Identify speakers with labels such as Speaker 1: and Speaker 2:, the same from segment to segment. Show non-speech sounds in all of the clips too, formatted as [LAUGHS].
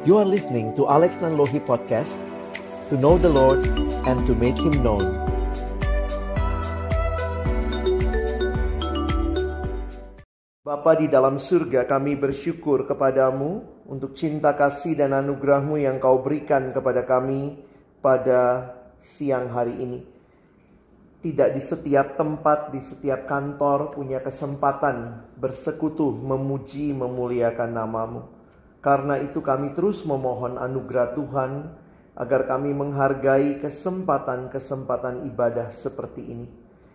Speaker 1: You are listening to Alex Nanlohi Podcast To know the Lord and to make Him known Bapa di dalam surga kami bersyukur kepadamu Untuk cinta kasih dan anugerahmu yang kau berikan kepada kami Pada siang hari ini tidak di setiap tempat, di setiap kantor punya kesempatan bersekutu, memuji, memuliakan namamu. Karena itu kami terus memohon anugerah Tuhan agar kami menghargai kesempatan-kesempatan ibadah seperti ini.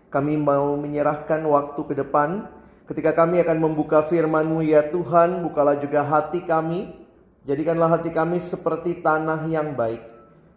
Speaker 1: Kami mau menyerahkan waktu ke depan ketika kami akan membuka firman-Mu ya Tuhan, bukalah juga hati kami. Jadikanlah hati kami seperti tanah yang baik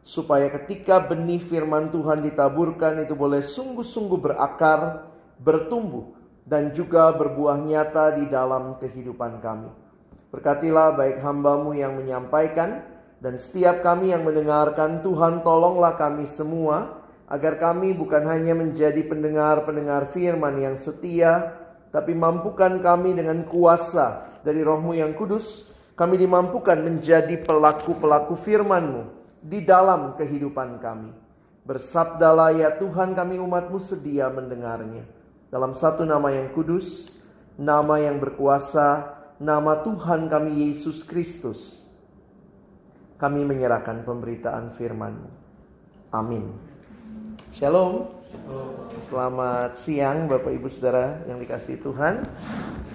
Speaker 1: supaya ketika benih firman Tuhan ditaburkan itu boleh sungguh-sungguh berakar, bertumbuh dan juga berbuah nyata di dalam kehidupan kami. Berkatilah baik hambamu yang menyampaikan dan setiap kami yang mendengarkan Tuhan tolonglah kami semua agar kami bukan hanya menjadi pendengar-pendengar firman yang setia tapi mampukan kami dengan kuasa dari rohmu yang kudus kami dimampukan menjadi pelaku-pelaku firman-Mu di dalam kehidupan kami. Bersabdalah ya Tuhan kami umatmu sedia mendengarnya. Dalam satu nama yang kudus, nama yang berkuasa, nama Tuhan kami Yesus Kristus. Kami menyerahkan pemberitaan firman Amin. Shalom. Selamat siang Bapak Ibu Saudara yang dikasih Tuhan.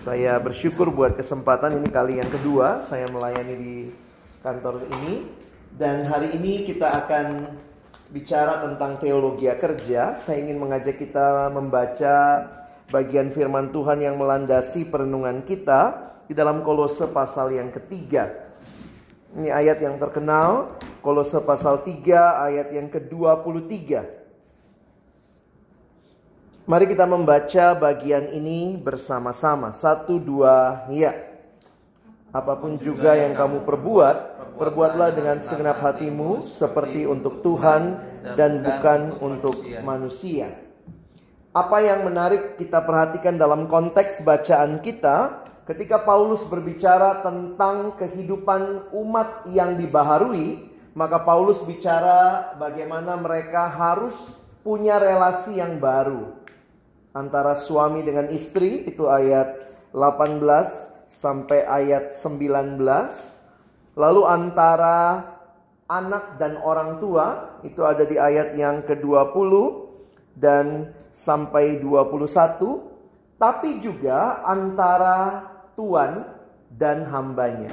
Speaker 1: Saya bersyukur buat kesempatan ini kali yang kedua saya melayani di kantor ini dan hari ini kita akan bicara tentang teologi kerja. Saya ingin mengajak kita membaca bagian firman Tuhan yang melandasi perenungan kita di dalam Kolose pasal yang ketiga. Ini ayat yang terkenal, Kolose pasal 3 ayat yang ke-23. Mari kita membaca bagian ini bersama-sama. Satu, dua, ya. Apa pun juga yang kamu perbuat, Perbuatlah dengan segenap hatimu seperti untuk Tuhan dan bukan untuk manusia. Apa yang menarik kita perhatikan dalam konteks bacaan kita ketika Paulus berbicara tentang kehidupan umat yang dibaharui, maka Paulus bicara bagaimana mereka harus punya relasi yang baru antara suami dengan istri itu ayat 18 sampai ayat 19 Lalu antara anak dan orang tua itu ada di ayat yang ke-20 dan sampai 21, tapi juga antara tuan dan hambanya.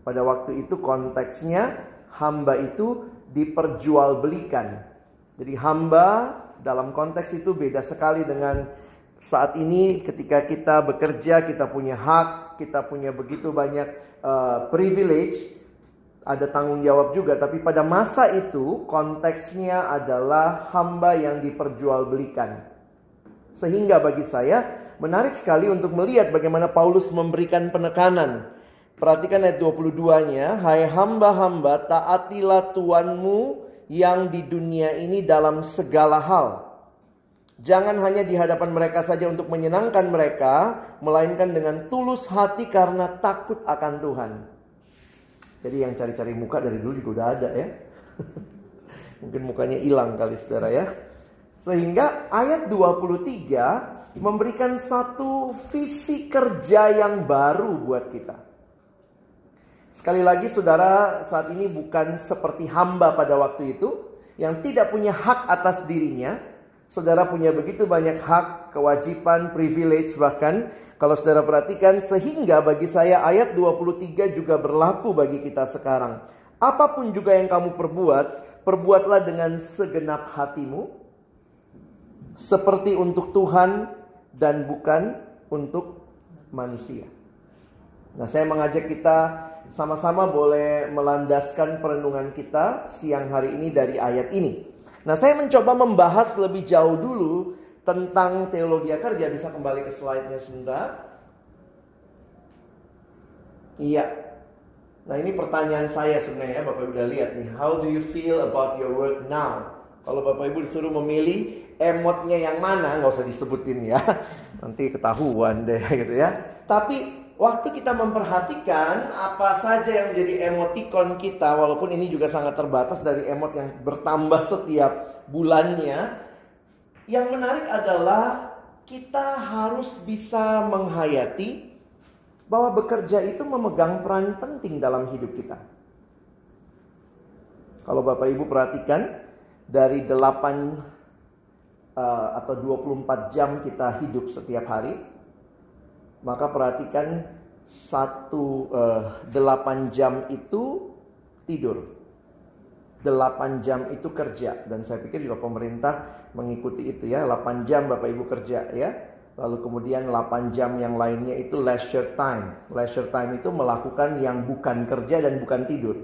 Speaker 1: Pada waktu itu konteksnya hamba itu diperjualbelikan. Jadi hamba dalam konteks itu beda sekali dengan saat ini ketika kita bekerja kita punya hak, kita punya begitu banyak uh, privilege, ada tanggung jawab juga, tapi pada masa itu konteksnya adalah hamba yang diperjualbelikan. Sehingga bagi saya menarik sekali untuk melihat bagaimana Paulus memberikan penekanan. Perhatikan ayat 22-nya, "Hai hamba-hamba, taatilah tuanmu yang di dunia ini dalam segala hal." Jangan hanya di hadapan mereka saja untuk menyenangkan mereka, melainkan dengan tulus hati karena takut akan Tuhan. Jadi yang cari-cari muka dari dulu juga udah ada ya. [LAUGHS] Mungkin mukanya hilang kali saudara ya. Sehingga ayat 23 memberikan satu visi kerja yang baru buat kita. Sekali lagi saudara saat ini bukan seperti hamba pada waktu itu yang tidak punya hak atas dirinya, Saudara punya begitu banyak hak, kewajiban, privilege bahkan kalau saudara perhatikan sehingga bagi saya ayat 23 juga berlaku bagi kita sekarang. Apa pun juga yang kamu perbuat, perbuatlah dengan segenap hatimu seperti untuk Tuhan dan bukan untuk manusia. Nah, saya mengajak kita sama-sama boleh melandaskan perenungan kita siang hari ini dari ayat ini. Nah, saya mencoba membahas lebih jauh dulu tentang teologi kerja. Bisa kembali ke slide-nya sebentar. Iya. Nah, ini pertanyaan saya sebenarnya, Bapak Ibu udah lihat nih. How do you feel about your work now? Kalau Bapak Ibu disuruh memilih emotnya yang mana, nggak usah disebutin ya. [LAUGHS] Nanti ketahuan deh [LAUGHS] gitu ya. Tapi waktu kita memperhatikan apa saja yang menjadi emotikon kita, walaupun ini juga sangat terbatas dari emot yang bertambah setiap bulannya, yang menarik adalah kita harus bisa menghayati bahwa bekerja itu memegang peran penting dalam hidup kita. Kalau Bapak Ibu perhatikan dari 8 eh, atau 24 jam kita hidup setiap hari, maka perhatikan satu uh, delapan jam itu tidur. Delapan jam itu kerja dan saya pikir juga pemerintah mengikuti itu ya. 8 jam Bapak Ibu kerja ya. Lalu kemudian 8 jam yang lainnya itu leisure time. Leisure time itu melakukan yang bukan kerja dan bukan tidur.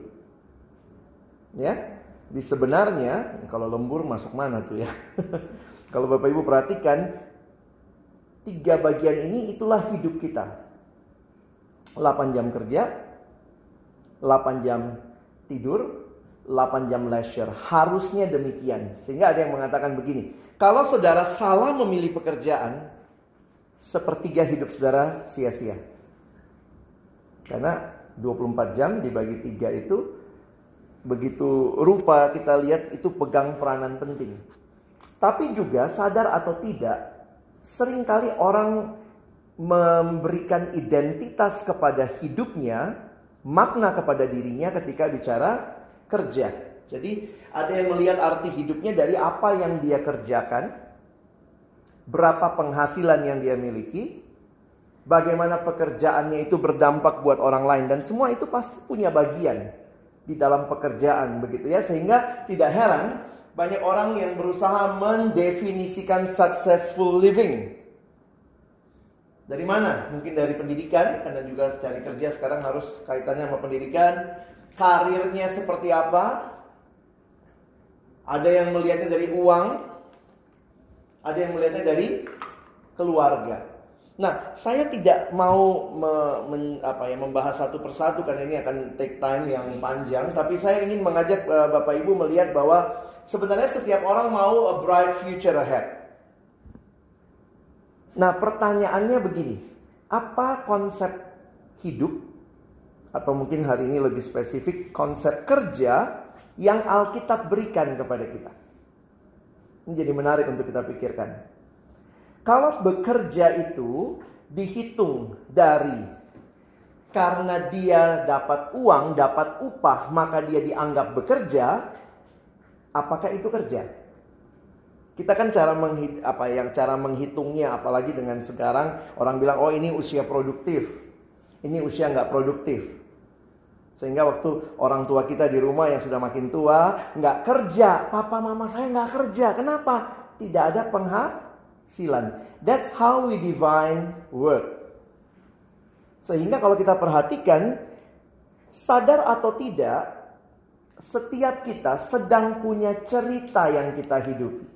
Speaker 1: Ya. Di sebenarnya kalau lembur masuk mana tuh ya? [LAUGHS] kalau Bapak Ibu perhatikan tiga bagian ini itulah hidup kita. 8 jam kerja, 8 jam tidur, 8 jam leisure. Harusnya demikian. Sehingga ada yang mengatakan begini, kalau saudara salah memilih pekerjaan, sepertiga hidup saudara sia-sia. Karena 24 jam dibagi tiga itu begitu rupa kita lihat itu pegang peranan penting. Tapi juga sadar atau tidak, sering kali orang memberikan identitas kepada hidupnya, makna kepada dirinya ketika bicara kerja. Jadi ada yang melihat arti hidupnya dari apa yang dia kerjakan, berapa penghasilan yang dia miliki, bagaimana pekerjaannya itu berdampak buat orang lain dan semua itu pasti punya bagian di dalam pekerjaan begitu ya sehingga tidak heran banyak orang yang berusaha mendefinisikan successful living. Dari mana? Mungkin dari pendidikan, karena juga cari kerja sekarang harus kaitannya sama pendidikan. Karirnya seperti apa? Ada yang melihatnya dari uang, ada yang melihatnya dari keluarga. Nah, saya tidak mau me, men, apa ya, membahas satu persatu karena ini akan take time yang panjang, tapi saya ingin mengajak uh, Bapak Ibu melihat bahwa Sebenarnya setiap orang mau a bright future ahead. Nah, pertanyaannya begini. Apa konsep hidup atau mungkin hari ini lebih spesifik konsep kerja yang Alkitab berikan kepada kita? Ini jadi menarik untuk kita pikirkan. Kalau bekerja itu dihitung dari karena dia dapat uang, dapat upah, maka dia dianggap bekerja, Apakah itu kerja? Kita kan cara menghit, apa yang cara menghitungnya apalagi dengan sekarang orang bilang oh ini usia produktif. Ini usia nggak produktif. Sehingga waktu orang tua kita di rumah yang sudah makin tua nggak kerja, papa mama saya nggak kerja. Kenapa? Tidak ada penghasilan. That's how we define work. Sehingga kalau kita perhatikan sadar atau tidak setiap kita sedang punya cerita yang kita hidupi.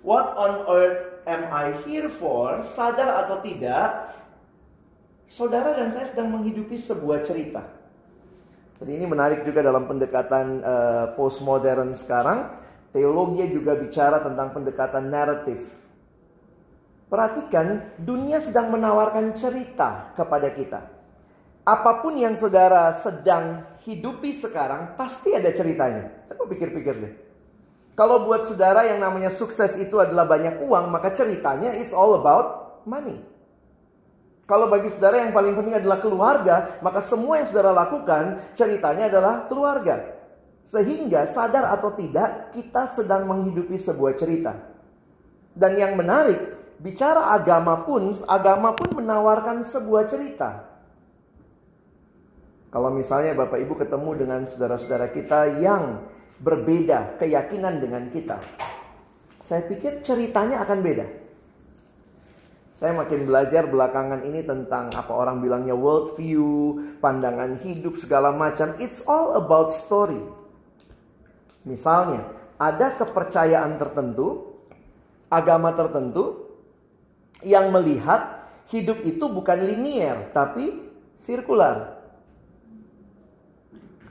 Speaker 1: What on earth am I here for? Sadar atau tidak, saudara dan saya sedang menghidupi sebuah cerita. Jadi ini menarik juga dalam pendekatan uh, postmodern sekarang. Teologi juga bicara tentang pendekatan naratif. Perhatikan, dunia sedang menawarkan cerita kepada kita. Apa pun yang saudara sedang hidupi sekarang pasti ada ceritanya. Saya pikir-pikir deh. Kalau buat saudara yang namanya sukses itu adalah banyak uang, maka ceritanya it's all about money. Kalau bagi saudara yang paling penting adalah keluarga, maka semua yang saudara lakukan ceritanya adalah keluarga. Sehingga sadar atau tidak, kita sedang menghidupi sebuah cerita. Dan yang menarik, bicara agama pun, agama pun menawarkan sebuah cerita. Kalau misalnya Bapak Ibu ketemu dengan saudara-saudara kita yang berbeda keyakinan dengan kita, saya pikir ceritanya akan beda. Saya makin belajar belakangan ini tentang apa orang bilangnya world view, pandangan hidup segala macam. It's all about story. Misalnya, ada kepercayaan tertentu, agama tertentu yang melihat hidup itu bukan linier tapi sirkular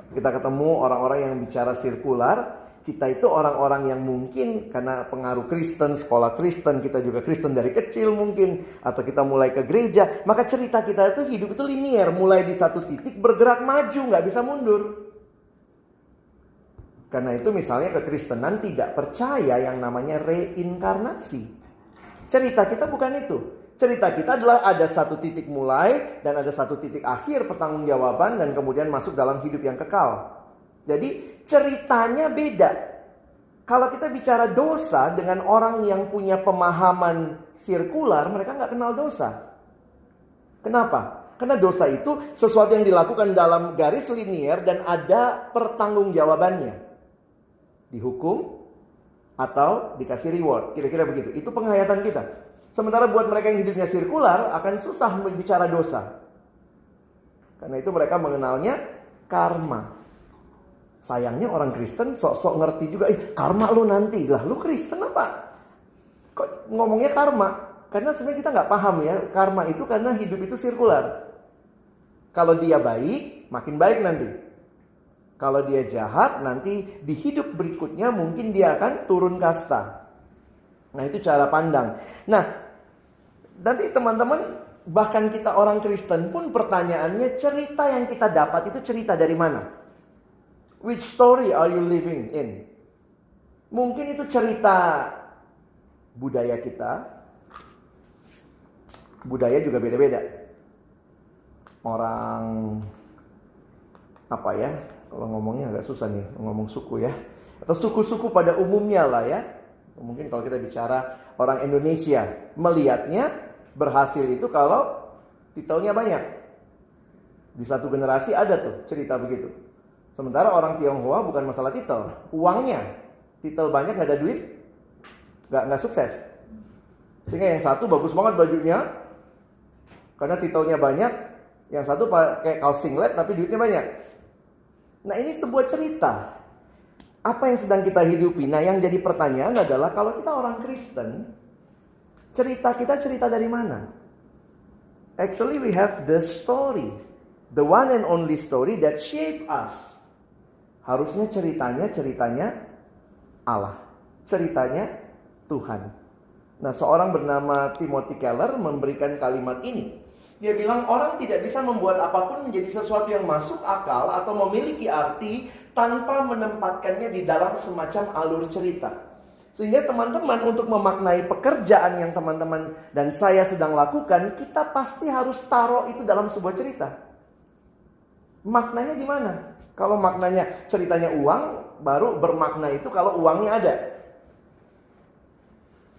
Speaker 1: kita ketemu orang-orang yang bicara sirkular, kita itu orang-orang yang mungkin karena pengaruh Kristen, sekolah Kristen, kita juga Kristen dari kecil mungkin, atau kita mulai ke gereja, maka cerita kita itu hidup itu linier, mulai di satu titik bergerak maju, nggak bisa mundur. Karena itu misalnya kekristenan tidak percaya yang namanya reinkarnasi. Cerita kita bukan itu. Cerita kita adalah ada satu titik mulai dan ada satu titik akhir pertanggungjawaban dan kemudian masuk dalam hidup yang kekal. Jadi ceritanya beda. Kalau kita bicara dosa dengan orang yang punya pemahaman sirkular, mereka nggak kenal dosa. Kenapa? Karena dosa itu sesuatu yang dilakukan dalam garis linier dan ada pertanggungjawabannya. Dihukum atau dikasih reward. Kira-kira begitu. Itu penghayatan kita. Sementara buat mereka yang hidupnya sirkular akan susah bicara dosa. Karena itu mereka mengenalnya karma. Sayangnya orang Kristen sok-sok ngerti juga, eh karma lu nanti. Lah lu Kristen apa? Kok ngomongnya karma? Karena sebenarnya kita nggak paham ya, karma itu karena hidup itu sirkular. Kalau dia baik, makin baik nanti. Kalau dia jahat, nanti di hidup berikutnya mungkin dia akan turun kasta. Nah itu cara pandang. Nah, nanti teman-teman bahkan kita orang Kristen pun pertanyaannya cerita yang kita dapat itu cerita dari mana? Which story are you living in? Mungkin itu cerita budaya kita. Budaya juga beda-beda. Orang apa ya? Kalau ngomongnya agak susah nih, ngomong suku ya. Atau suku-suku pada umumnya lah ya. Mungkin kalau kita bicara orang Indonesia, melihatnya berhasil itu kalau titelnya banyak. Di satu generasi ada tuh cerita begitu. Sementara orang Tionghoa bukan masalah titel, uangnya. Titel banyak gak ada duit, gak, nggak sukses. Sehingga yang satu bagus banget bajunya, karena titelnya banyak. Yang satu pakai kaos singlet tapi duitnya banyak. Nah ini sebuah cerita. Apa yang sedang kita hidupi? Nah yang jadi pertanyaan adalah kalau kita orang Kristen, cerita kita cerita dari mana? Actually we have the story. The one and only story that shape us. Harusnya ceritanya ceritanya Allah. Ceritanya Tuhan. Nah, seorang bernama Timothy Keller memberikan kalimat ini. Dia bilang orang tidak bisa membuat apa pun menjadi sesuatu yang masuk akal atau memiliki arti tanpa menempatkannya di dalam semacam alur cerita. Sehingga teman-teman untuk memaknai pekerjaan yang teman-teman dan saya sedang lakukan, kita pasti harus taruh itu dalam sebuah cerita. Maknanya di mana? Kalau maknanya ceritanya uang, baru bermakna itu kalau uangnya ada.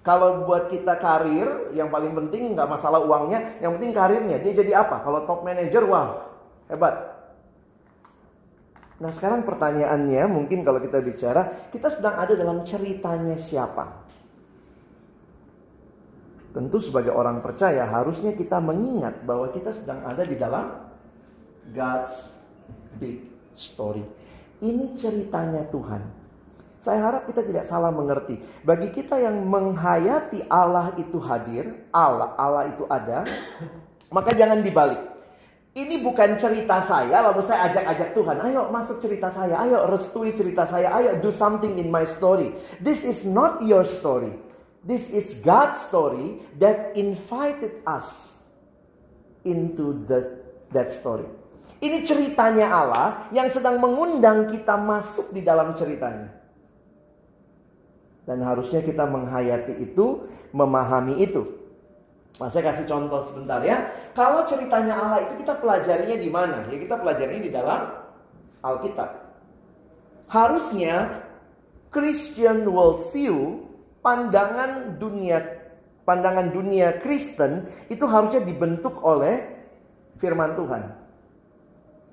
Speaker 1: Kalau buat kita karir, yang paling penting nggak masalah uangnya, yang penting karirnya. Dia jadi apa? Kalau top manager, wah hebat. Nah sekarang pertanyaannya mungkin kalau kita bicara, kita sedang ada dalam ceritanya siapa? Tentu sebagai orang percaya harusnya kita mengingat bahwa kita sedang ada di dalam God's big story. Ini ceritanya Tuhan. Saya harap kita tidak salah mengerti. Bagi kita yang menghayati Allah itu hadir, Allah, Allah itu ada, maka jangan dibalik. Ini bukan cerita saya, lalu saya ajak-ajak Tuhan, ayo masuk cerita saya, ayo restui cerita saya, ayo do something in my story. This is not your story. This is God's story that invited us into the, that story. Ini ceritanya Allah yang sedang mengundang kita masuk di dalam ceritanya. Dan harusnya kita menghayati itu, memahami itu. Nah, saya kasih contoh sebentar ya. Kalau ceritanya Allah itu kita pelajarinya di mana? Ya kita pelajarinya di dalam Alkitab. Harusnya Christian worldview, pandangan dunia pandangan dunia Kristen itu harusnya dibentuk oleh firman Tuhan.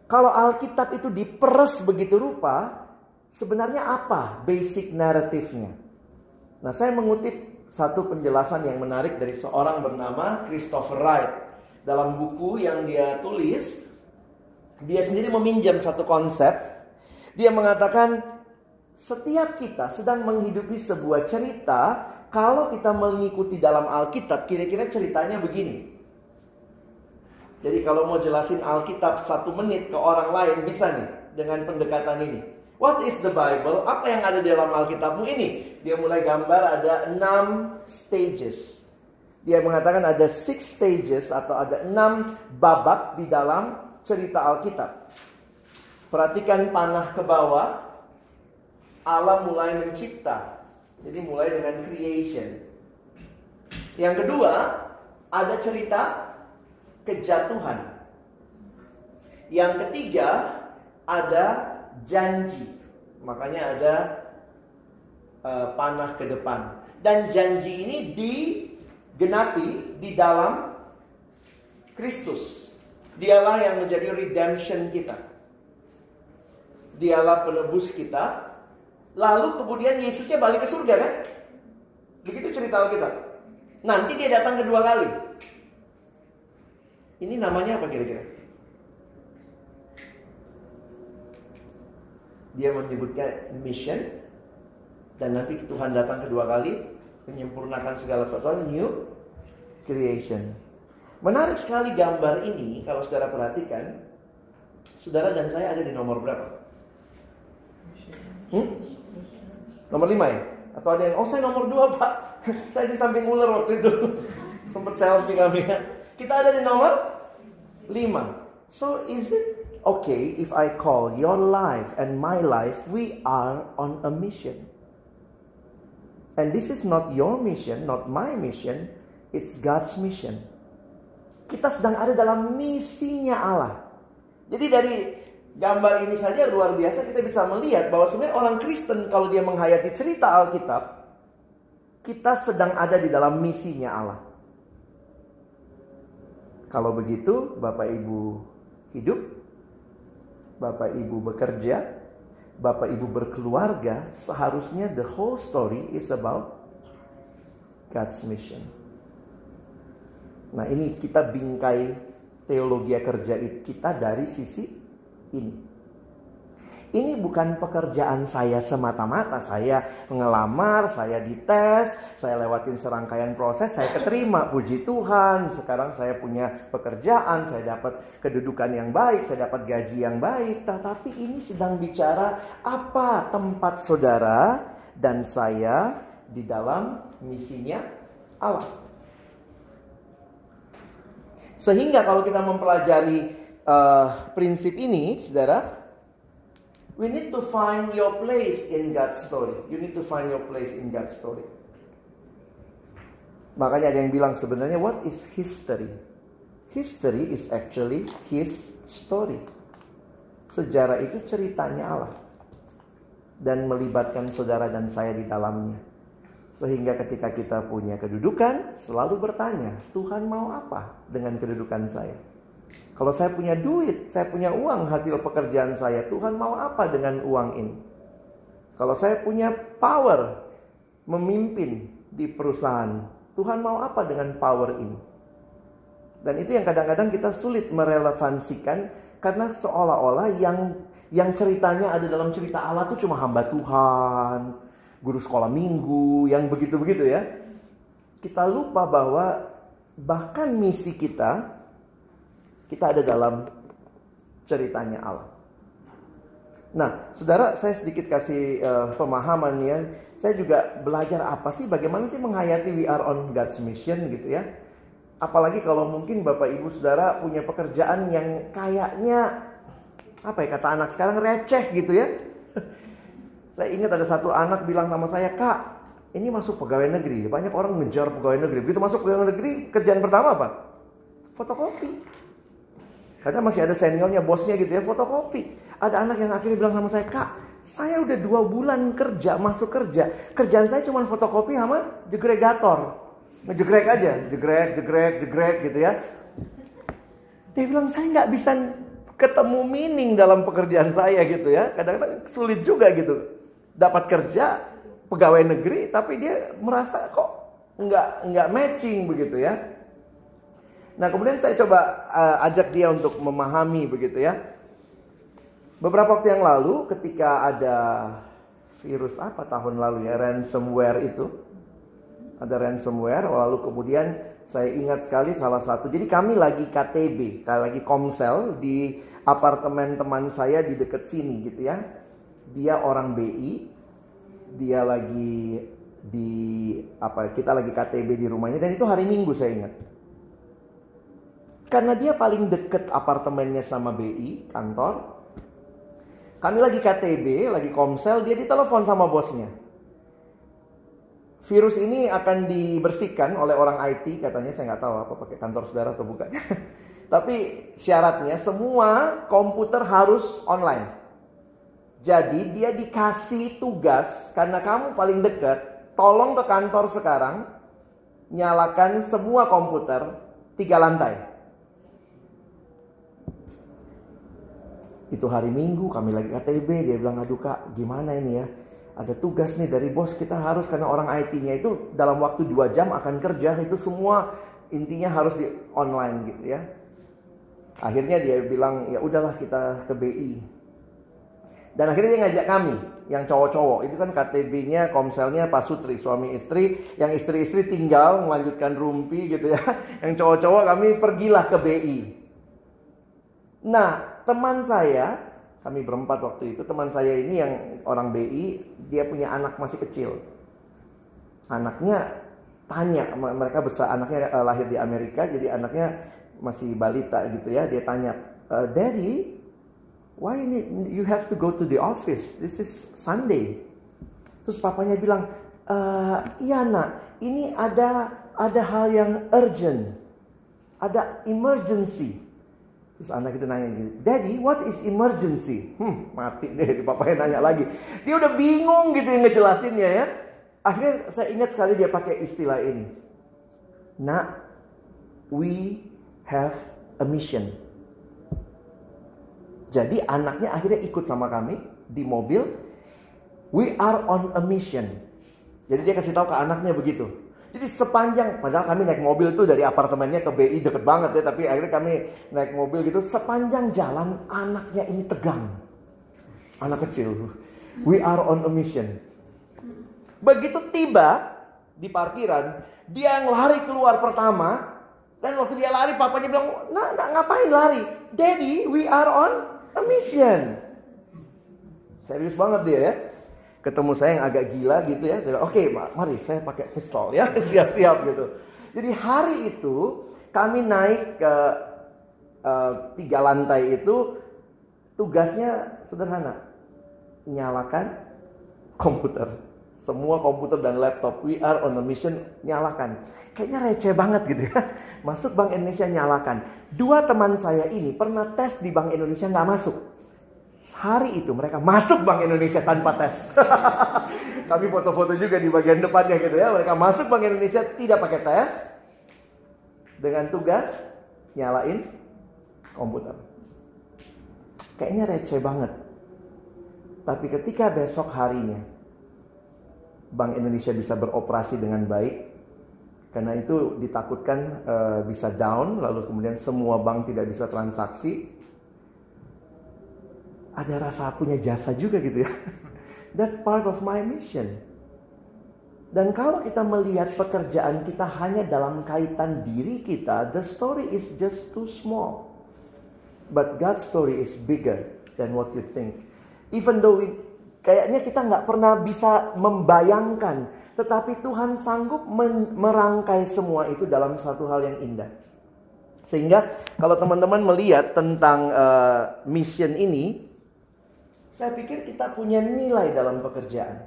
Speaker 1: Kalau Alkitab itu diperes begitu rupa, sebenarnya apa basic naratifnya? Nah, saya mengutip satu penjelasan yang menarik dari seorang bernama Christopher Wright. Dalam buku yang dia tulis, dia sendiri meminjam satu konsep. Dia mengatakan, setiap kita sedang menghidupi sebuah cerita, kalau kita mengikuti dalam Alkitab, kira-kira ceritanya begini. Jadi kalau mau jelasin Alkitab satu menit ke orang lain bisa nih dengan pendekatan ini. What is the Bible? Apa yang ada di dalam Alkitabmu ini? Dia mulai gambar ada enam stages. Dia mengatakan ada six stages atau ada enam babak di dalam cerita Alkitab. Perhatikan panah ke bawah. Allah mulai mencipta. Jadi mulai dengan creation. Yang kedua, ada cerita kejatuhan. Yang ketiga, ada janji. Makanya ada uh, panah ke depan. Dan janji ini digenapi di dalam Kristus. Dialah yang menjadi redemption kita. Dialah penebus kita. Lalu kemudian Yesusnya balik ke surga kan? Begitu cerita kita. Nanti dia datang kedua kali. Ini namanya apa kira-kira? dia menyebutnya mission dan nanti Tuhan datang kedua kali menyempurnakan segala sesuatu new creation. Menarik sekali gambar ini kalau saudara perhatikan. Saudara dan saya ada di nomor berapa? Hmm? Nomor lima ya? Atau ada yang, oh saya nomor dua pak. [LAUGHS] saya di samping ular waktu itu. [LAUGHS] Sempat selfie kami ya. Kita ada di nomor lima. So is it okay if I call your life and my life, we are on a mission. And this is not your mission, not my mission, it's God's mission. Kita sedang ada dalam misinya Allah. Jadi dari gambar ini saja luar biasa kita bisa melihat bahwa sebenarnya orang Kristen kalau dia menghayati cerita Alkitab, kita sedang ada di dalam misinya Allah. Kalau begitu, Bapak Ibu hidup, Bapak Ibu bekerja, Bapak Ibu berkeluarga, seharusnya the whole story is about God's mission. Nah, ini kita bingkai teologi kerja kita dari sisi ini. Ini bukan pekerjaan saya semata-mata. Saya ngelamar, saya dites, saya lewatin serangkaian proses, saya keterima. Puji Tuhan, sekarang saya punya pekerjaan, saya dapat kedudukan yang baik, saya dapat gaji yang baik. Tetapi ini sedang bicara apa tempat saudara dan saya di dalam misinya Allah. Sehingga kalau kita mempelajari uh, prinsip ini, saudara, We need to find your place in God's story. You need to find your place in God's story. Makanya ada yang bilang sebenarnya what is history? History is actually his story. Sejarah itu ceritanya Allah. Dan melibatkan saudara dan saya di dalamnya. Sehingga ketika kita punya kedudukan, selalu bertanya, Tuhan mau apa dengan kedudukan saya? Kalau saya punya duit, saya punya uang hasil pekerjaan saya, Tuhan mau apa dengan uang ini? Kalau saya punya power memimpin di perusahaan, Tuhan mau apa dengan power ini? Dan itu yang kadang-kadang kita sulit merelevansikan karena seolah-olah yang yang ceritanya ada dalam cerita Allah itu cuma hamba Tuhan, guru sekolah minggu, yang begitu-begitu ya. Kita lupa bahwa bahkan misi kita kita ada dalam ceritanya Allah. Nah, saudara, saya sedikit kasih uh, pemahaman ya. Saya juga belajar apa sih, bagaimana sih menghayati we are on God's mission gitu ya. Apalagi kalau mungkin Bapak Ibu Saudara punya pekerjaan yang kayaknya apa ya kata anak sekarang receh gitu ya. [LAUGHS] saya ingat ada satu anak bilang sama saya, "Kak, ini masuk pegawai negeri. Banyak orang ngejar pegawai negeri. Begitu masuk pegawai negeri, kerjaan pertama apa? Fotokopi. Karena masih ada seniornya, bosnya gitu ya, fotokopi. Ada anak yang akhirnya bilang sama saya, Kak, saya udah dua bulan kerja, masuk kerja. Kerjaan saya cuma fotokopi sama jegregator. Ngejegrek aja, jegrek, jegrek, jegrek gitu ya. Dia bilang, saya nggak bisa ketemu meaning dalam pekerjaan saya gitu ya. Kadang-kadang sulit juga gitu. Dapat kerja, pegawai negeri, tapi dia merasa kok nggak nggak matching begitu ya. Nah kemudian saya coba uh, ajak dia untuk memahami begitu ya. Beberapa waktu yang lalu ketika ada virus apa tahun lalu ya ransomware itu ada ransomware lalu kemudian saya ingat sekali salah satu jadi kami lagi KTB lagi komsel di apartemen teman saya di dekat sini gitu ya dia orang BI, dia lagi di apa kita lagi KTB di rumahnya dan itu hari Minggu saya ingat. Karena dia paling deket apartemennya sama BI, kantor. Kami lagi KTB, lagi komsel, dia ditelepon sama bosnya. Virus ini akan dibersihkan oleh orang IT, katanya saya nggak tahu apa pakai kantor saudara atau bukan. [LAUGHS] Tapi syaratnya semua komputer harus online. Jadi dia dikasih tugas karena kamu paling dekat, tolong ke kantor sekarang, nyalakan semua komputer tiga lantai. Itu hari Minggu kami lagi KTB, dia bilang aduh kak gimana ini ya. Ada tugas nih dari bos kita harus karena orang IT-nya itu dalam waktu dua jam akan kerja itu semua intinya harus di online gitu ya. Akhirnya dia bilang ya udahlah kita ke BI. Dan akhirnya dia ngajak kami yang cowok-cowok itu kan KTB-nya komselnya Pak Sutri suami istri yang istri-istri tinggal melanjutkan rumpi gitu ya [LAUGHS] yang cowok-cowok kami pergilah ke BI nah teman saya kami berempat waktu itu teman saya ini yang orang BI dia punya anak masih kecil. Anaknya tanya mereka besar anaknya eh, lahir di Amerika jadi anaknya masih balita gitu ya dia tanya e, Daddy why you have to go to the office? This is Sunday. Terus papanya bilang e, iya nak ini ada ada hal yang urgent ada emergency Terus anak itu nanya gini, Daddy, what is emergency? Hmm, mati deh, [LAUGHS] papanya nanya lagi. Dia udah bingung gitu yang ngejelasinnya ya. Akhirnya saya ingat sekali dia pakai istilah ini. Nak, we have a mission. Jadi anaknya akhirnya ikut sama kami di mobil. We are on a mission. Jadi dia kasih tahu ke anaknya begitu. Jadi sepanjang, padahal kami naik mobil tuh dari apartemennya ke BI deket banget ya, tapi akhirnya kami naik mobil gitu, sepanjang jalan anaknya ini tegang. Anak kecil. We are on a mission. Begitu tiba di parkiran, dia yang lari keluar pertama, dan waktu dia lari, papanya bilang, nak, nak ngapain lari? Daddy, we are on a mission. Serius banget dia ya. Ketemu saya yang agak gila gitu ya. Oke, okay, mari saya pakai pistol ya, [LAUGHS] siap-siap gitu. Jadi hari itu kami naik ke uh, tiga lantai itu tugasnya sederhana, nyalakan komputer. Semua komputer dan laptop, we are on a mission, nyalakan. Kayaknya receh banget gitu ya. [LAUGHS] Masuk Bank Indonesia nyalakan. Dua teman saya ini pernah tes di Bank Indonesia nggak masuk. Hari itu mereka masuk Bank Indonesia tanpa tes. [LAUGHS] Kami foto-foto juga di bagian depannya gitu ya. Mereka masuk Bank Indonesia tidak pakai tes. Dengan tugas nyalain komputer. Kayaknya receh banget. Tapi ketika besok harinya Bank Indonesia bisa beroperasi dengan baik, karena itu ditakutkan uh, bisa down, lalu kemudian semua bank tidak bisa transaksi. Ada rasa punya jasa juga gitu ya. [LAUGHS] That's part of my mission. Dan kalau kita melihat pekerjaan kita hanya dalam kaitan diri kita, the story is just too small. But God's story is bigger than what you think. Even though we, kayaknya kita nggak pernah bisa membayangkan tetapi Tuhan sanggup merangkai semua itu dalam satu hal yang indah. Sehingga kalau teman-teman melihat tentang uh, mission ini, saya pikir kita punya nilai dalam pekerjaan.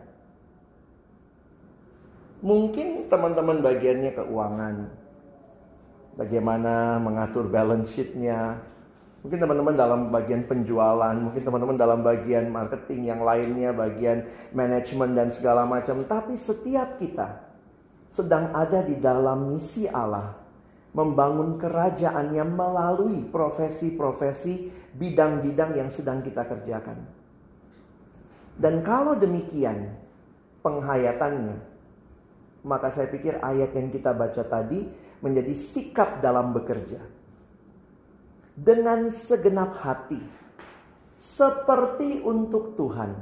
Speaker 1: Mungkin teman-teman bagiannya keuangan, bagaimana mengatur balance sheet-nya, Mungkin teman-teman dalam bagian penjualan, mungkin teman-teman dalam bagian marketing yang lainnya, bagian manajemen dan segala macam. Tapi setiap kita sedang ada di dalam misi Allah. Membangun kerajaannya melalui profesi-profesi bidang-bidang yang sedang kita kerjakan. Dan kalau demikian penghayatannya, maka saya pikir ayat yang kita baca tadi menjadi sikap dalam bekerja dengan segenap hati, seperti untuk Tuhan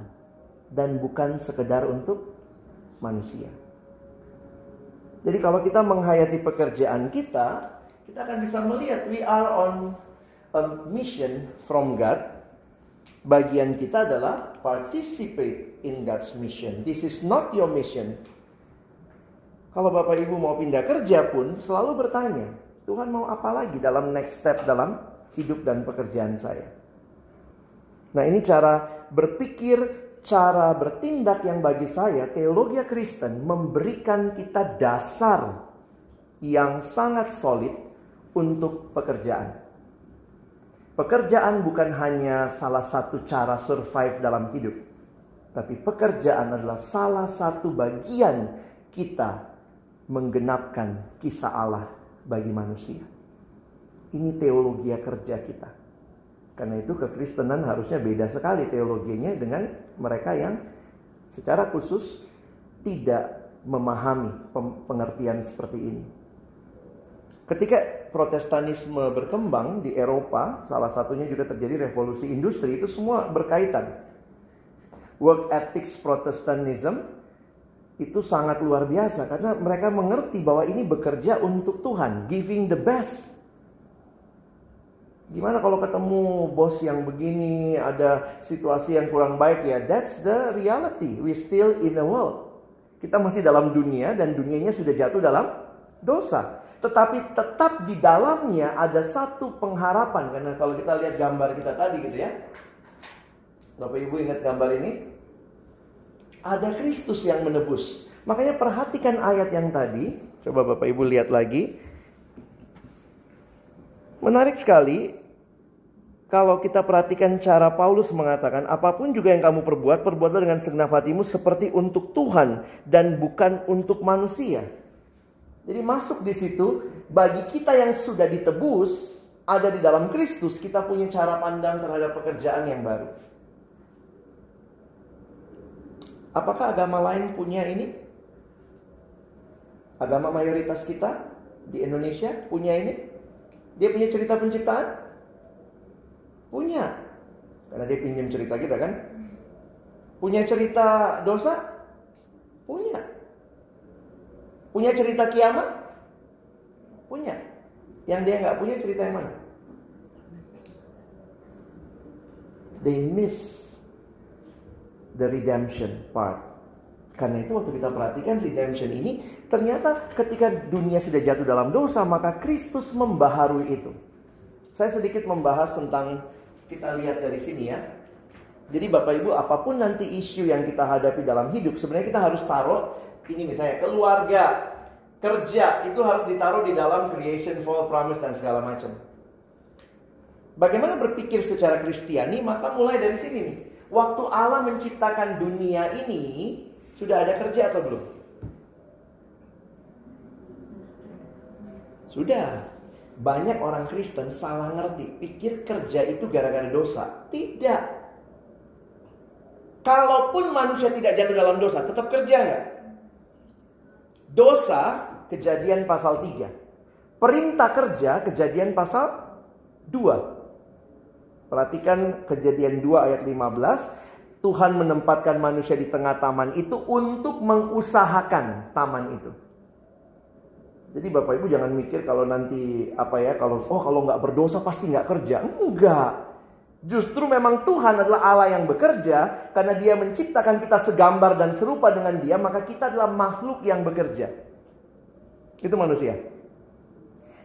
Speaker 1: dan bukan sekedar untuk manusia. Jadi kalau kita menghayati pekerjaan kita, kita akan bisa melihat we are on a mission from God, bagian kita adalah participate in God's mission. This is not your mission. Kalau Bapak Ibu mau pindah kerja pun selalu bertanya, Tuhan mau apa lagi dalam next step dalam hidup dan pekerjaan saya? Nah, ini cara berpikir, cara bertindak yang bagi saya teologi Kristen memberikan kita dasar yang sangat solid untuk pekerjaan. Pekerjaan bukan hanya salah satu cara survive dalam hidup, tapi pekerjaan adalah salah satu bagian kita menggenapkan kisah Allah bagi manusia. Ini teologi kerja kita. Karena itu kekristenan harusnya beda sekali teologinya dengan mereka yang secara khusus tidak memahami pengertian seperti ini. Ketika protestanisme berkembang di Eropa, salah satunya juga terjadi revolusi industri, itu semua berkaitan. Work ethics Protestantism itu sangat luar biasa karena mereka mengerti bahwa ini bekerja untuk Tuhan, giving the best. Gimana kalau ketemu bos yang begini, ada situasi yang kurang baik ya, that's the reality. We still in the world. Kita masih dalam dunia dan dunianya sudah jatuh dalam dosa. Tetapi tetap di dalamnya ada satu pengharapan karena kalau kita lihat gambar kita tadi gitu ya. Bapak Ibu ingat gambar ini? ada Kristus yang menebus. Makanya perhatikan ayat yang tadi. Coba Bapak Ibu lihat lagi. Menarik sekali kalau kita perhatikan cara Paulus mengatakan, apa pun juga yang kamu perbuat, perbuatlah dengan segenap hatimu seperti untuk Tuhan dan bukan untuk manusia. Jadi masuk di situ, bagi kita yang sudah ditebus, ada di dalam Kristus, kita punya cara pandang terhadap pekerjaan yang baru. Apakah agama lain punya ini? Agama mayoritas kita di Indonesia punya ini? Dia punya cerita penciptaan? Punya. Karena dia pinjam cerita kita kan? Punya cerita dosa? Punya. Punya cerita kiamat? Punya. Yang dia nggak punya cerita yang mana? They miss the redemption part. Karena itu waktu kita perhatikan redemption ini ternyata ketika dunia sudah jatuh dalam dosa maka Kristus membaharui itu. Saya sedikit membahas tentang kita lihat dari sini ya. Jadi Bapak Ibu apa pun nanti isu yang kita hadapi dalam hidup sebenarnya kita harus taruh ini misalnya keluarga, kerja itu harus ditaruh di dalam creation, fall, promise dan segala macam. Bagaimana berpikir secara Kristiani maka mulai dari sini nih. Waktu Allah menciptakan dunia ini, sudah ada kerja atau belum? Sudah. Banyak orang Kristen salah ngerti, pikir kerja itu gara-gara dosa. Tidak. Kalaupun manusia tidak jatuh dalam dosa, tetap kerja nggak? Dosa, kejadian pasal 3. Perintah kerja, kejadian pasal 2. Perhatikan kejadian 2 ayat 15. Tuhan menempatkan manusia di tengah taman itu untuk mengusahakan taman itu. Jadi Bapak Ibu jangan mikir kalau nanti apa ya kalau oh kalau nggak berdosa pasti nggak kerja. Enggak. Justru memang Tuhan adalah Allah yang bekerja karena Dia menciptakan kita segambar dan serupa dengan Dia, maka kita adalah makhluk yang bekerja. Itu manusia.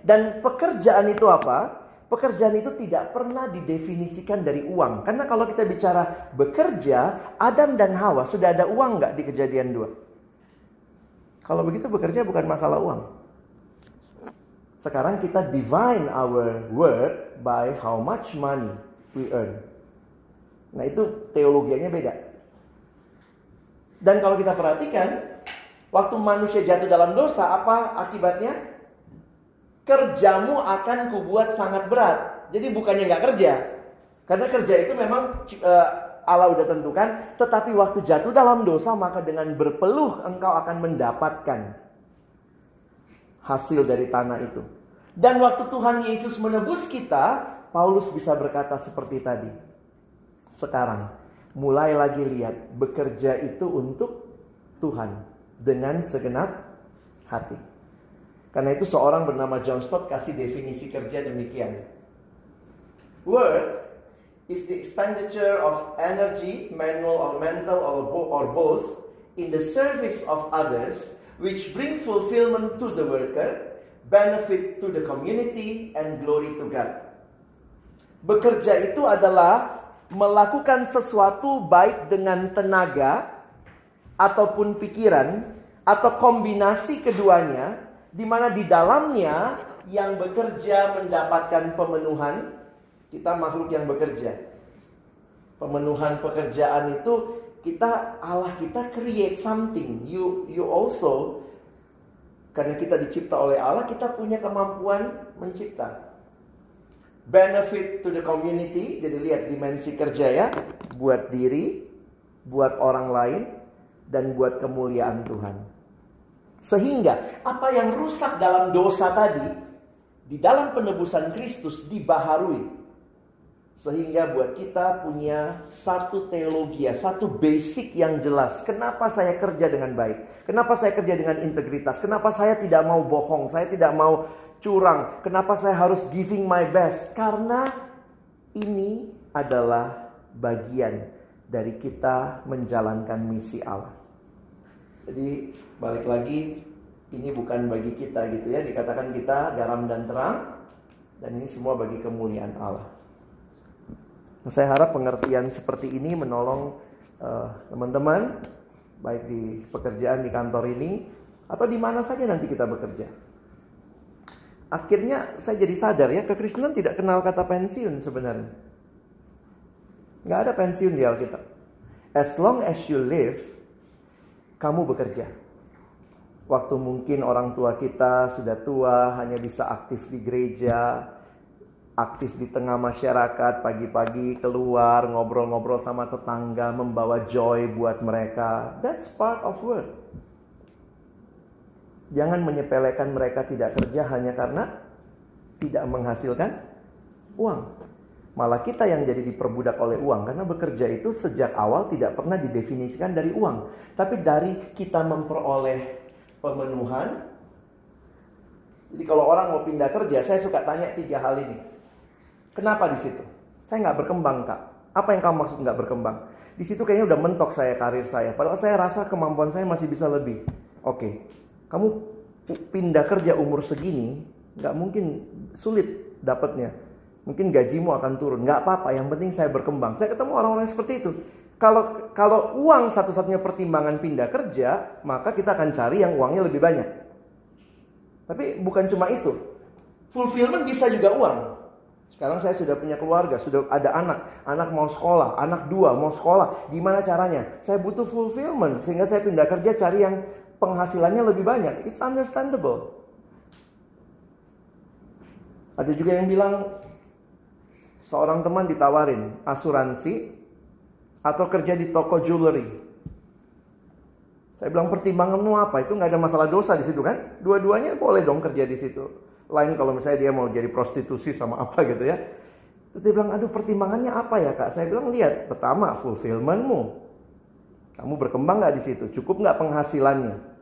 Speaker 1: Dan pekerjaan itu apa? Pekerjaan itu tidak pernah didefinisikan dari uang. Karena kalau kita bicara bekerja, Adam dan Hawa sudah ada uang nggak di kejadian dua? Kalau begitu bekerja bukan masalah uang. Sekarang kita divine our word by how much money we earn. Nah itu teologianya beda. Dan kalau kita perhatikan, waktu manusia jatuh dalam dosa, apa akibatnya? kerjamu akan kubuat sangat berat. Jadi bukannya nggak kerja. Karena kerja itu memang uh, Allah udah tentukan, tetapi waktu jatuh dalam dosa maka dengan berpeluh engkau akan mendapatkan hasil dari tanah itu. Dan waktu Tuhan Yesus menebus kita, Paulus bisa berkata seperti tadi. Sekarang, mulai lagi lihat bekerja itu untuk Tuhan dengan segenap hati. Karena itu seorang bernama John Stott kasih definisi kerja demikian. Work is the expenditure of energy, manual or mental or, bo- or both, in the service of others, which bring fulfillment to the worker, benefit to the community, and glory to God. Bekerja itu adalah melakukan sesuatu baik dengan tenaga ataupun pikiran atau kombinasi keduanya di mana di dalamnya yang bekerja mendapatkan pemenuhan. Kita makhluk yang bekerja. Pemenuhan pekerjaan itu kita Allah kita create something. You you also karena kita dicipta oleh Allah kita punya kemampuan mencipta benefit to the community jadi lihat dimensi kerja ya buat diri buat orang lain dan buat kemuliaan Tuhan sehingga apa yang rusak dalam dosa tadi di dalam penebusan Kristus dibaharui sehingga buat kita punya satu teologi, satu basic yang jelas. Kenapa saya kerja dengan baik? Kenapa saya kerja dengan integritas? Kenapa saya tidak mau bohong? Saya tidak mau curang. Kenapa saya harus giving my best? Karena ini adalah bagian dari kita menjalankan misi Allah. Jadi balik lagi ini bukan bagi kita gitu ya dikatakan kita garam dan terang dan ini semua bagi kemuliaan Allah. Saya harap pengertian seperti ini menolong eh, teman-teman uh, baik di pekerjaan di kantor ini atau di mana saja nanti kita bekerja. Akhirnya saya jadi sadar ya kekristenan tidak kenal kata pensiun sebenarnya. Nggak ada pensiun di Alkitab. As long as you live, kamu bekerja. Waktu mungkin orang tua kita sudah tua, hanya bisa aktif di gereja, aktif di tengah masyarakat, pagi-pagi keluar, ngobrol-ngobrol sama tetangga, membawa joy buat mereka. That's part of work. Jangan menyepelekan mereka tidak kerja hanya karena tidak menghasilkan uang. Malah kita yang jadi diperbudak oleh uang karena bekerja itu sejak awal tidak pernah didefinisikan dari uang, tapi dari kita memperoleh pemenuhan. Jadi kalau orang mau pindah kerja, saya suka tanya tiga hal ini. Kenapa di situ? Saya nggak berkembang kak. Apa yang kamu maksud nggak berkembang? Di situ kayaknya udah mentok saya karir saya. Padahal saya rasa kemampuan saya masih bisa lebih. Oke, kamu pindah kerja umur segini, nggak mungkin sulit dapatnya. Mungkin gajimu akan turun. Nggak apa-apa. Yang penting saya berkembang. Saya ketemu orang-orang seperti itu. Kalau kalau uang satu-satunya pertimbangan pindah kerja, maka kita akan cari yang uangnya lebih banyak. Tapi bukan cuma itu. Fulfillment bisa juga uang. Sekarang saya sudah punya keluarga, sudah ada anak, anak mau sekolah, anak dua mau sekolah. Gimana caranya? Saya butuh fulfillment sehingga saya pindah kerja cari yang penghasilannya lebih banyak. It's understandable. Ada juga yang bilang seorang teman ditawarin asuransi atau kerja di toko jewelry. Saya bilang pertimbanganmu apa? Itu nggak ada masalah dosa di situ kan? Dua-duanya boleh dong kerja di situ. Lain kalau misalnya dia mau jadi prostitusi sama apa gitu ya. Terus dia bilang, aduh pertimbangannya apa ya kak? Saya bilang, lihat, pertama fulfillmentmu. Kamu berkembang nggak di situ? Cukup nggak penghasilannya?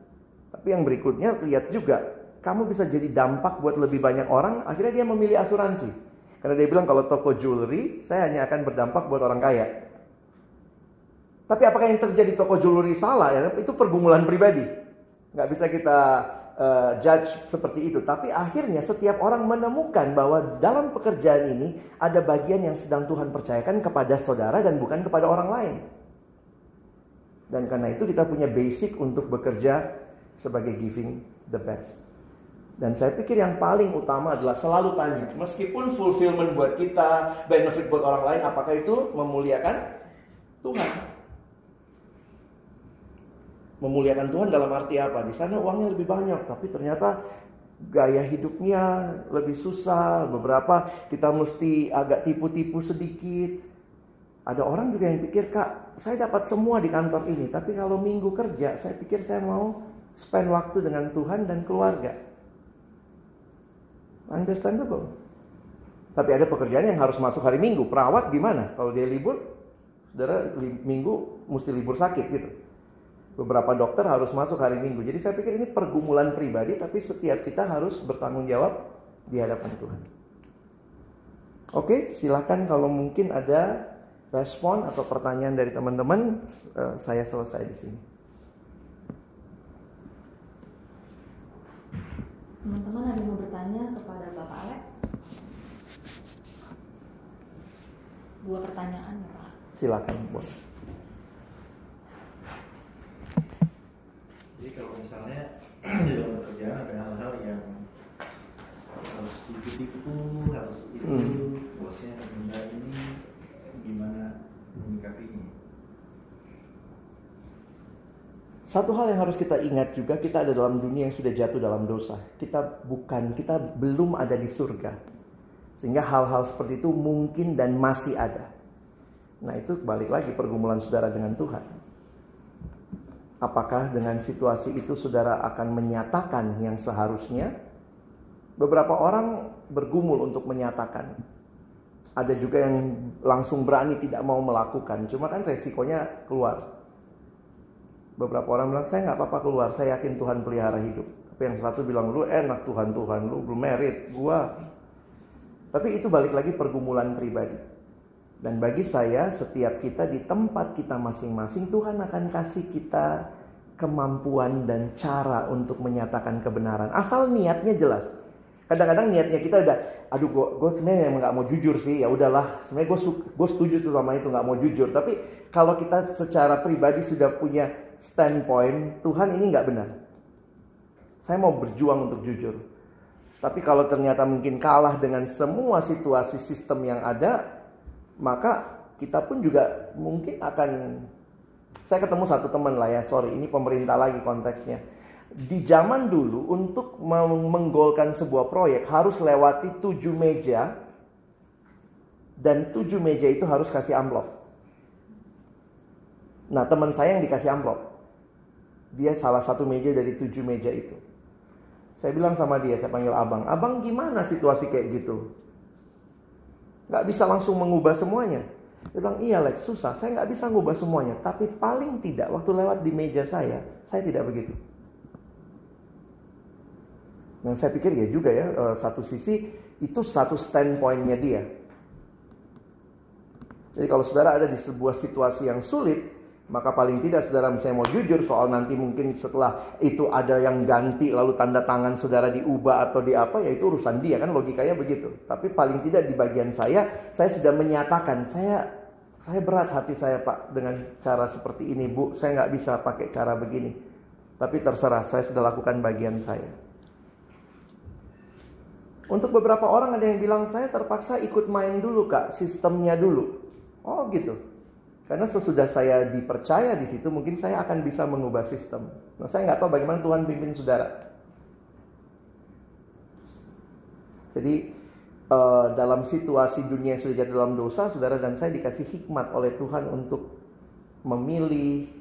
Speaker 1: Tapi yang berikutnya lihat juga, kamu bisa jadi dampak buat lebih banyak orang. Akhirnya dia memilih asuransi. Karena dia bilang kalau toko jewelry, saya hanya akan berdampak buat orang kaya. Tapi apakah yang terjadi toko jewelry salah? Ya, itu pergumulan pribadi. Nggak bisa kita uh, judge seperti itu. Tapi akhirnya setiap orang menemukan bahwa dalam pekerjaan ini ada bagian yang sedang Tuhan percayakan kepada saudara dan bukan kepada orang lain. Dan karena itu kita punya basic untuk bekerja sebagai giving the best. Dan saya pikir yang paling utama adalah selalu tanya, meskipun fulfillment buat kita, benefit buat orang lain, apakah itu memuliakan Tuhan? memuliakan Tuhan dalam arti apa? Di sana uangnya lebih banyak, tapi ternyata gaya hidupnya lebih susah. Beberapa kita mesti agak tipu-tipu sedikit. Ada orang juga yang pikir, Kak, saya dapat semua di kantor ini, tapi kalau minggu kerja, saya pikir saya mau spend waktu dengan Tuhan dan keluarga. Understandable. Tapi ada pekerjaan yang harus masuk hari Minggu. Perawat gimana? Kalau dia libur, saudara Minggu mesti libur sakit gitu. Beberapa dokter harus masuk hari Minggu. Jadi saya pikir ini pergumulan pribadi, tapi setiap kita harus bertanggung jawab di hadapan Tuhan. Oke, silakan kalau mungkin ada respon atau pertanyaan dari teman-teman, uh, saya selesai di sini.
Speaker 2: Teman-teman ada yang mau bertanya kepada Bapak Alex? Dua pertanyaan ya Pak.
Speaker 1: Silakan, boleh.
Speaker 3: Jadi kalau misalnya di dalam pekerjaan ada hal-hal yang harus ditipu, harus itu, hmm. bosnya minta ini, gimana menyikapinya?
Speaker 1: Satu hal yang harus kita ingat juga, kita ada dalam dunia yang sudah jatuh dalam dosa. Kita bukan, kita belum ada di surga. Sehingga hal-hal seperti itu mungkin dan masih ada. Nah itu balik lagi pergumulan saudara dengan Tuhan. Apakah dengan situasi itu saudara akan menyatakan yang seharusnya? Beberapa orang bergumul untuk menyatakan. Ada juga yang langsung berani tidak mau melakukan. Cuma kan resikonya keluar. Beberapa orang bilang, saya nggak apa-apa keluar, saya yakin Tuhan pelihara hidup. Tapi yang satu bilang, lu enak Tuhan, Tuhan, lu belum merit, gua. Tapi itu balik lagi pergumulan pribadi. Dan bagi saya, setiap kita di tempat kita masing-masing, Tuhan akan kasih kita kemampuan dan cara untuk menyatakan kebenaran. Asal niatnya jelas. Kadang-kadang niatnya kita udah, aduh gue, gue sebenarnya emang nggak mau jujur sih, ya udahlah. Sebenarnya gue, gue setuju tuh sama itu nggak mau jujur. Tapi kalau kita secara pribadi sudah punya standpoint Tuhan ini nggak benar. Saya mau berjuang untuk jujur. Tapi kalau ternyata mungkin kalah dengan semua situasi sistem yang ada, maka kita pun juga mungkin akan saya ketemu satu teman lah ya, sorry ini pemerintah lagi konteksnya. Di zaman dulu untuk menggolkan sebuah proyek harus lewati tujuh meja dan tujuh meja itu harus kasih amplop. Nah teman saya yang dikasih amplop. Dia salah satu meja dari tujuh meja itu. Saya bilang sama dia, saya panggil abang. Abang gimana situasi kayak gitu? Gak bisa langsung mengubah semuanya. Dia bilang, iya Lex, susah. Saya gak bisa mengubah semuanya. Tapi paling tidak, waktu lewat di meja saya, saya tidak begitu. Dan saya pikir ya juga ya, eh, satu sisi itu satu standpointnya dia. Jadi kalau saudara ada di sebuah situasi yang sulit, maka paling tidak saudara misalnya mau jujur soal nanti mungkin setelah itu ada yang ganti lalu tanda tangan saudara diubah atau di apa ya itu urusan dia kan logikanya begitu. Tapi paling tidak di bagian saya saya sudah menyatakan saya saya berat hati saya Pak dengan cara seperti ini Bu. Saya nggak bisa pakai cara begini. Tapi terserah saya sudah lakukan bagian saya. Untuk beberapa orang ada yang bilang saya terpaksa ikut main dulu kak sistemnya dulu. Oh gitu. Karena sesudah saya dipercaya di situ, mungkin saya akan bisa mengubah sistem. Nah, saya nggak tahu bagaimana Tuhan pimpin saudara. Jadi uh, dalam situasi dunia yang sudah jatuh dalam dosa, saudara dan saya dikasih hikmat oleh Tuhan untuk memilih,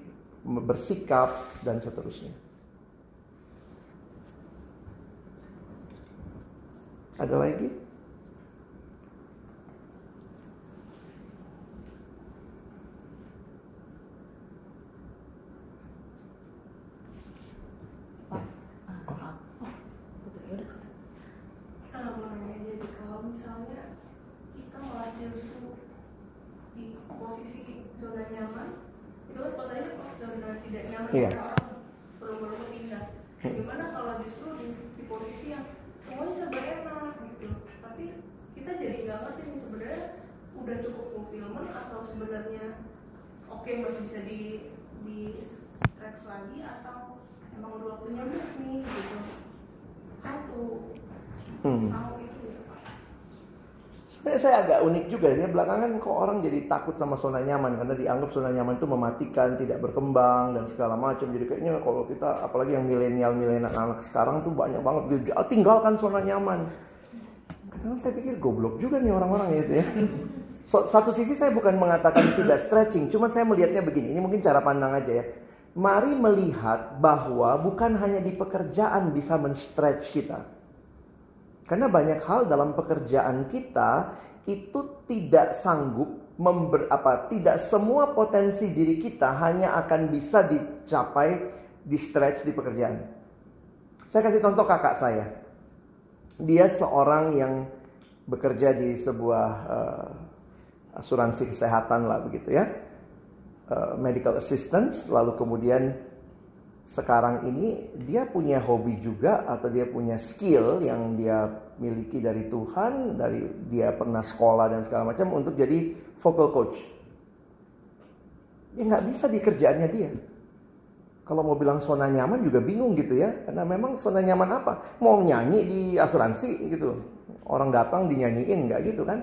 Speaker 1: bersikap dan seterusnya. Ada lagi?
Speaker 4: Iya. perlu pindah. Gimana kalau justru di, di posisi yang semuanya serba enak gitu? Tapi kita jadi nggak ngerti nih sebenarnya udah cukup fulfillment atau sebenarnya oke okay, masih bisa di di stretch lagi atau emang udah waktunya move nih gitu? How to hmm. tahu
Speaker 1: Sebenarnya saya agak unik juga ya belakangan kok orang jadi takut sama zona nyaman karena dianggap zona nyaman itu mematikan, tidak berkembang dan segala macam. Jadi kayaknya kalau kita apalagi yang milenial milenial anak sekarang tuh banyak banget dia tinggalkan zona nyaman. Karena saya pikir goblok juga nih orang-orang itu ya. So, satu sisi saya bukan mengatakan tidak stretching, cuma saya melihatnya begini. Ini mungkin cara pandang aja ya. Mari melihat bahwa bukan hanya di pekerjaan bisa men-stretch kita karena banyak hal dalam pekerjaan kita itu tidak sanggup member, apa tidak semua potensi diri kita hanya akan bisa dicapai di stretch di pekerjaan. Saya kasih contoh kakak saya. Dia seorang yang bekerja di sebuah uh, asuransi kesehatan lah begitu ya, uh, medical assistance, lalu kemudian sekarang ini dia punya hobi juga atau dia punya skill yang dia miliki dari Tuhan, dari dia pernah sekolah dan segala macam untuk jadi vocal coach. Ya nggak bisa di kerjaannya dia. Kalau mau bilang zona nyaman juga bingung gitu ya, karena memang zona nyaman apa? Mau nyanyi di asuransi gitu, orang datang dinyanyiin nggak gitu kan?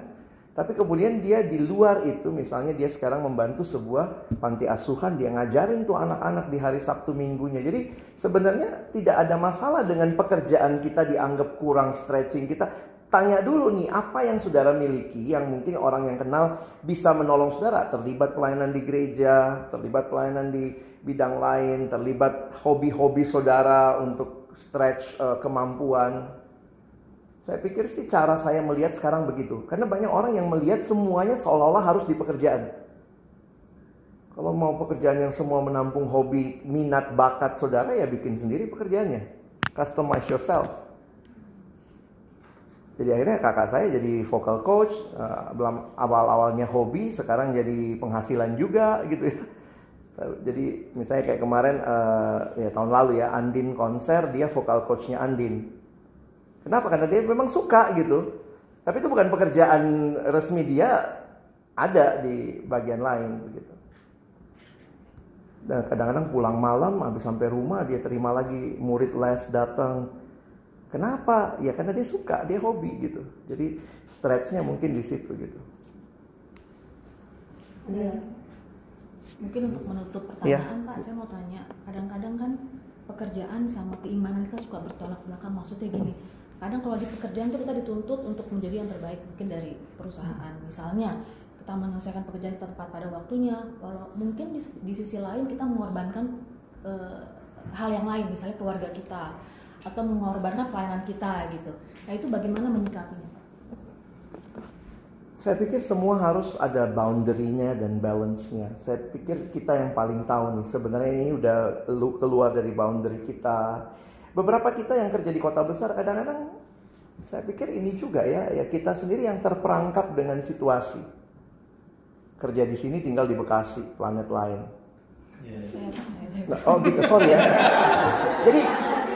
Speaker 1: Tapi kemudian dia di luar itu, misalnya dia sekarang membantu sebuah panti asuhan, dia ngajarin tuh anak-anak di hari Sabtu minggunya. Jadi sebenarnya tidak ada masalah dengan pekerjaan kita dianggap kurang stretching kita. Tanya dulu nih apa yang saudara miliki yang mungkin orang yang kenal bisa menolong saudara. Terlibat pelayanan di gereja, terlibat pelayanan di bidang lain, terlibat hobi-hobi saudara untuk stretch uh, kemampuan. Saya pikir sih cara saya melihat sekarang begitu. Karena banyak orang yang melihat semuanya seolah-olah harus di pekerjaan. Kalau mau pekerjaan yang semua menampung hobi, minat, bakat saudara ya bikin sendiri pekerjaannya. Customize yourself. Jadi akhirnya kakak saya jadi vocal coach, uh, awal-awalnya hobi, sekarang jadi penghasilan juga gitu ya. Jadi misalnya kayak kemarin uh, ya tahun lalu ya Andin konser, dia vocal coachnya Andin. Kenapa? Karena dia memang suka gitu. Tapi itu bukan pekerjaan resmi dia ada di bagian lain begitu. Dan kadang-kadang pulang malam habis sampai rumah dia terima lagi murid les datang. Kenapa? Ya karena dia suka, dia hobi gitu. Jadi stretchnya mungkin di situ gitu.
Speaker 2: Iya. Mungkin untuk menutup pertanyaan ya. Pak, saya mau tanya. Kadang-kadang kan pekerjaan sama keimanan kita suka bertolak belakang. Maksudnya gini, kadang kalau di pekerjaan itu kita dituntut untuk menjadi yang terbaik mungkin dari perusahaan. Misalnya kita menyelesaikan pekerjaan tepat pada waktunya walau mungkin di, di sisi lain kita mengorbankan e, hal yang lain misalnya keluarga kita atau mengorbankan pelayanan kita gitu. Nah itu bagaimana menyikapinya?
Speaker 1: Saya pikir semua harus ada boundary-nya dan balance-nya. Saya pikir kita yang paling tahu nih sebenarnya ini udah keluar dari boundary kita Beberapa kita yang kerja di kota besar kadang-kadang saya pikir ini juga ya, ya kita sendiri yang terperangkap dengan situasi. Kerja di sini tinggal di Bekasi, planet lain. Nah, oh gitu, sorry ya. Jadi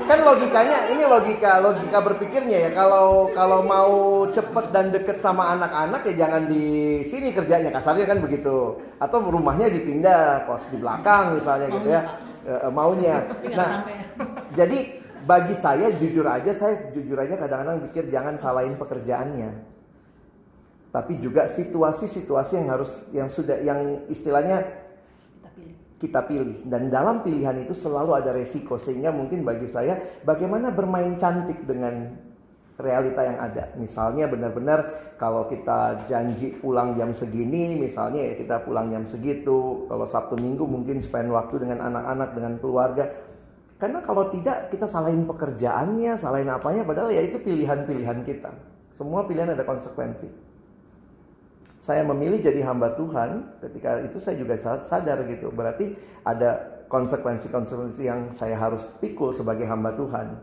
Speaker 1: kan logikanya ini logika logika berpikirnya ya. Kalau kalau mau cepet dan deket sama anak-anak ya jangan di sini kerjanya. Kasarnya kan begitu. Atau rumahnya dipindah kos di belakang misalnya gitu ya. Eh, maunya. Nah jadi bagi saya jujur aja saya jujur aja kadang-kadang pikir jangan salahin pekerjaannya. Tapi juga situasi-situasi yang harus yang sudah yang istilahnya kita pilih. kita pilih. Dan dalam pilihan itu selalu ada resiko. Sehingga mungkin bagi saya bagaimana bermain cantik dengan realita yang ada. Misalnya benar-benar kalau kita janji pulang jam segini misalnya ya kita pulang jam segitu kalau Sabtu Minggu mungkin spend waktu dengan anak-anak dengan keluarga karena kalau tidak kita salahin pekerjaannya, salahin apanya, padahal ya itu pilihan-pilihan kita. Semua pilihan ada konsekuensi. Saya memilih jadi hamba Tuhan, ketika itu saya juga sadar gitu. Berarti ada konsekuensi-konsekuensi yang saya harus pikul sebagai hamba Tuhan.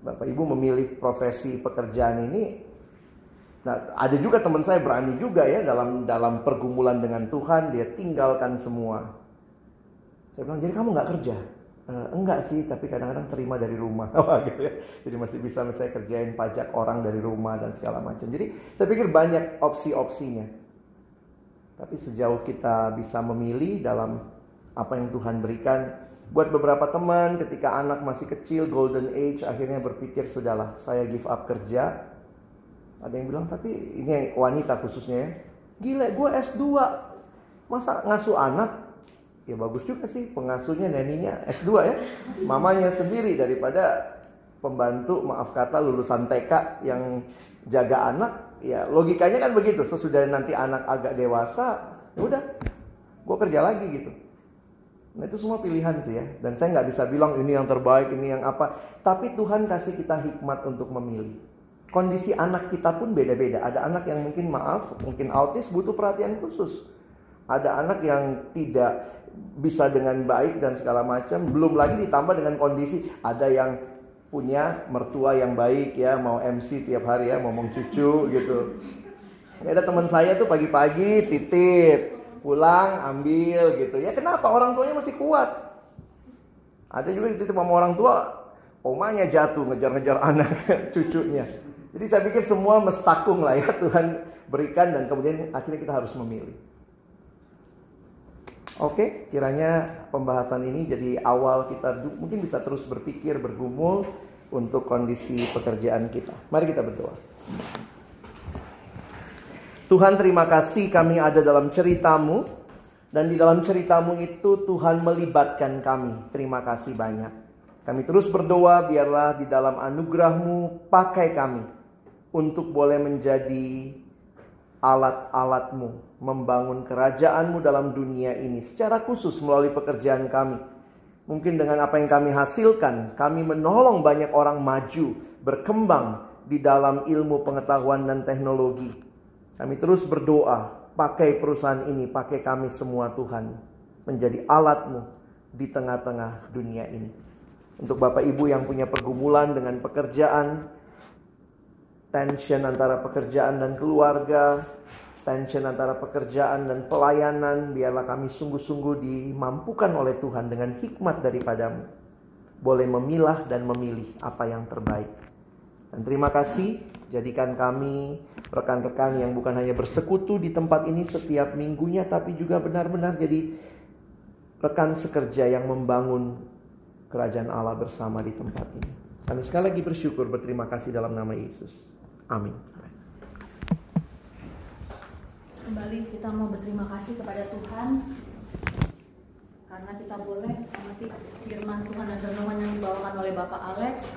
Speaker 1: Bapak Ibu memilih profesi pekerjaan ini Nah, ada juga teman saya berani juga ya dalam dalam pergumulan dengan Tuhan dia tinggalkan semua. Saya bilang jadi kamu nggak kerja? Uh, enggak sih, tapi kadang-kadang terima dari rumah, [LAUGHS] gitu ya. Jadi masih bisa saya kerjain pajak orang dari rumah dan segala macam. Jadi saya pikir banyak opsi-opsinya. Tapi sejauh kita bisa memilih dalam apa yang Tuhan berikan, buat beberapa teman ketika anak masih kecil, golden age, akhirnya berpikir sudahlah, saya give up kerja. Ada yang bilang tapi ini wanita khususnya ya, gila, gue S2, masa ngasuh anak ya bagus juga sih pengasuhnya neninya S2 ya. Mamanya sendiri daripada pembantu maaf kata lulusan TK yang jaga anak. Ya logikanya kan begitu. Sesudah nanti anak agak dewasa ya udah gue kerja lagi gitu. Nah itu semua pilihan sih ya. Dan saya nggak bisa bilang ini yang terbaik ini yang apa. Tapi Tuhan kasih kita hikmat untuk memilih. Kondisi anak kita pun beda-beda. Ada anak yang mungkin maaf mungkin autis butuh perhatian khusus. Ada anak yang tidak bisa dengan baik dan segala macam. Belum lagi ditambah dengan kondisi ada yang punya mertua yang baik ya, mau MC tiap hari ya, ngomong cucu gitu. Ya ada teman saya tuh pagi-pagi titip, pulang ambil gitu. Ya kenapa orang tuanya masih kuat? Ada juga yang titip sama orang tua, omanya jatuh ngejar-ngejar anak [LAUGHS] cucunya. Jadi saya pikir semua mestakung lah ya Tuhan berikan dan kemudian akhirnya kita harus memilih. Oke, kiranya pembahasan ini jadi awal kita mungkin bisa terus berpikir, bergumul untuk kondisi pekerjaan kita. Mari kita berdoa. Tuhan terima kasih kami ada dalam ceritamu dan di dalam ceritamu itu Tuhan melibatkan kami. Terima kasih banyak. Kami terus berdoa biarlah di dalam anugerahmu pakai kami untuk boleh menjadi alat-alatmu membangun kerajaanmu dalam dunia ini secara khusus melalui pekerjaan kami. Mungkin dengan apa yang kami hasilkan, kami menolong banyak orang maju, berkembang di dalam ilmu pengetahuan dan teknologi. Kami terus berdoa, pakai perusahaan ini, pakai kami semua Tuhan, menjadi alatmu di tengah-tengah dunia ini. Untuk Bapak Ibu yang punya pergumulan dengan pekerjaan, tension antara pekerjaan dan keluarga, tension antara pekerjaan dan pelayanan, biarlah kami sungguh-sungguh dimampukan oleh Tuhan dengan hikmat daripadamu. Boleh memilah dan memilih apa yang terbaik. Dan terima kasih, jadikan kami rekan-rekan yang bukan hanya bersekutu di tempat ini setiap minggunya, tapi juga benar-benar jadi rekan sekerja yang membangun kerajaan Allah bersama di tempat ini. Kami sekali lagi bersyukur, berterima kasih dalam nama Yesus. Amin.
Speaker 2: Kembali kita mau berterima kasih kepada Tuhan karena kita boleh mengerti firman Tuhan dan renungan yang dibawakan oleh Bapak Alex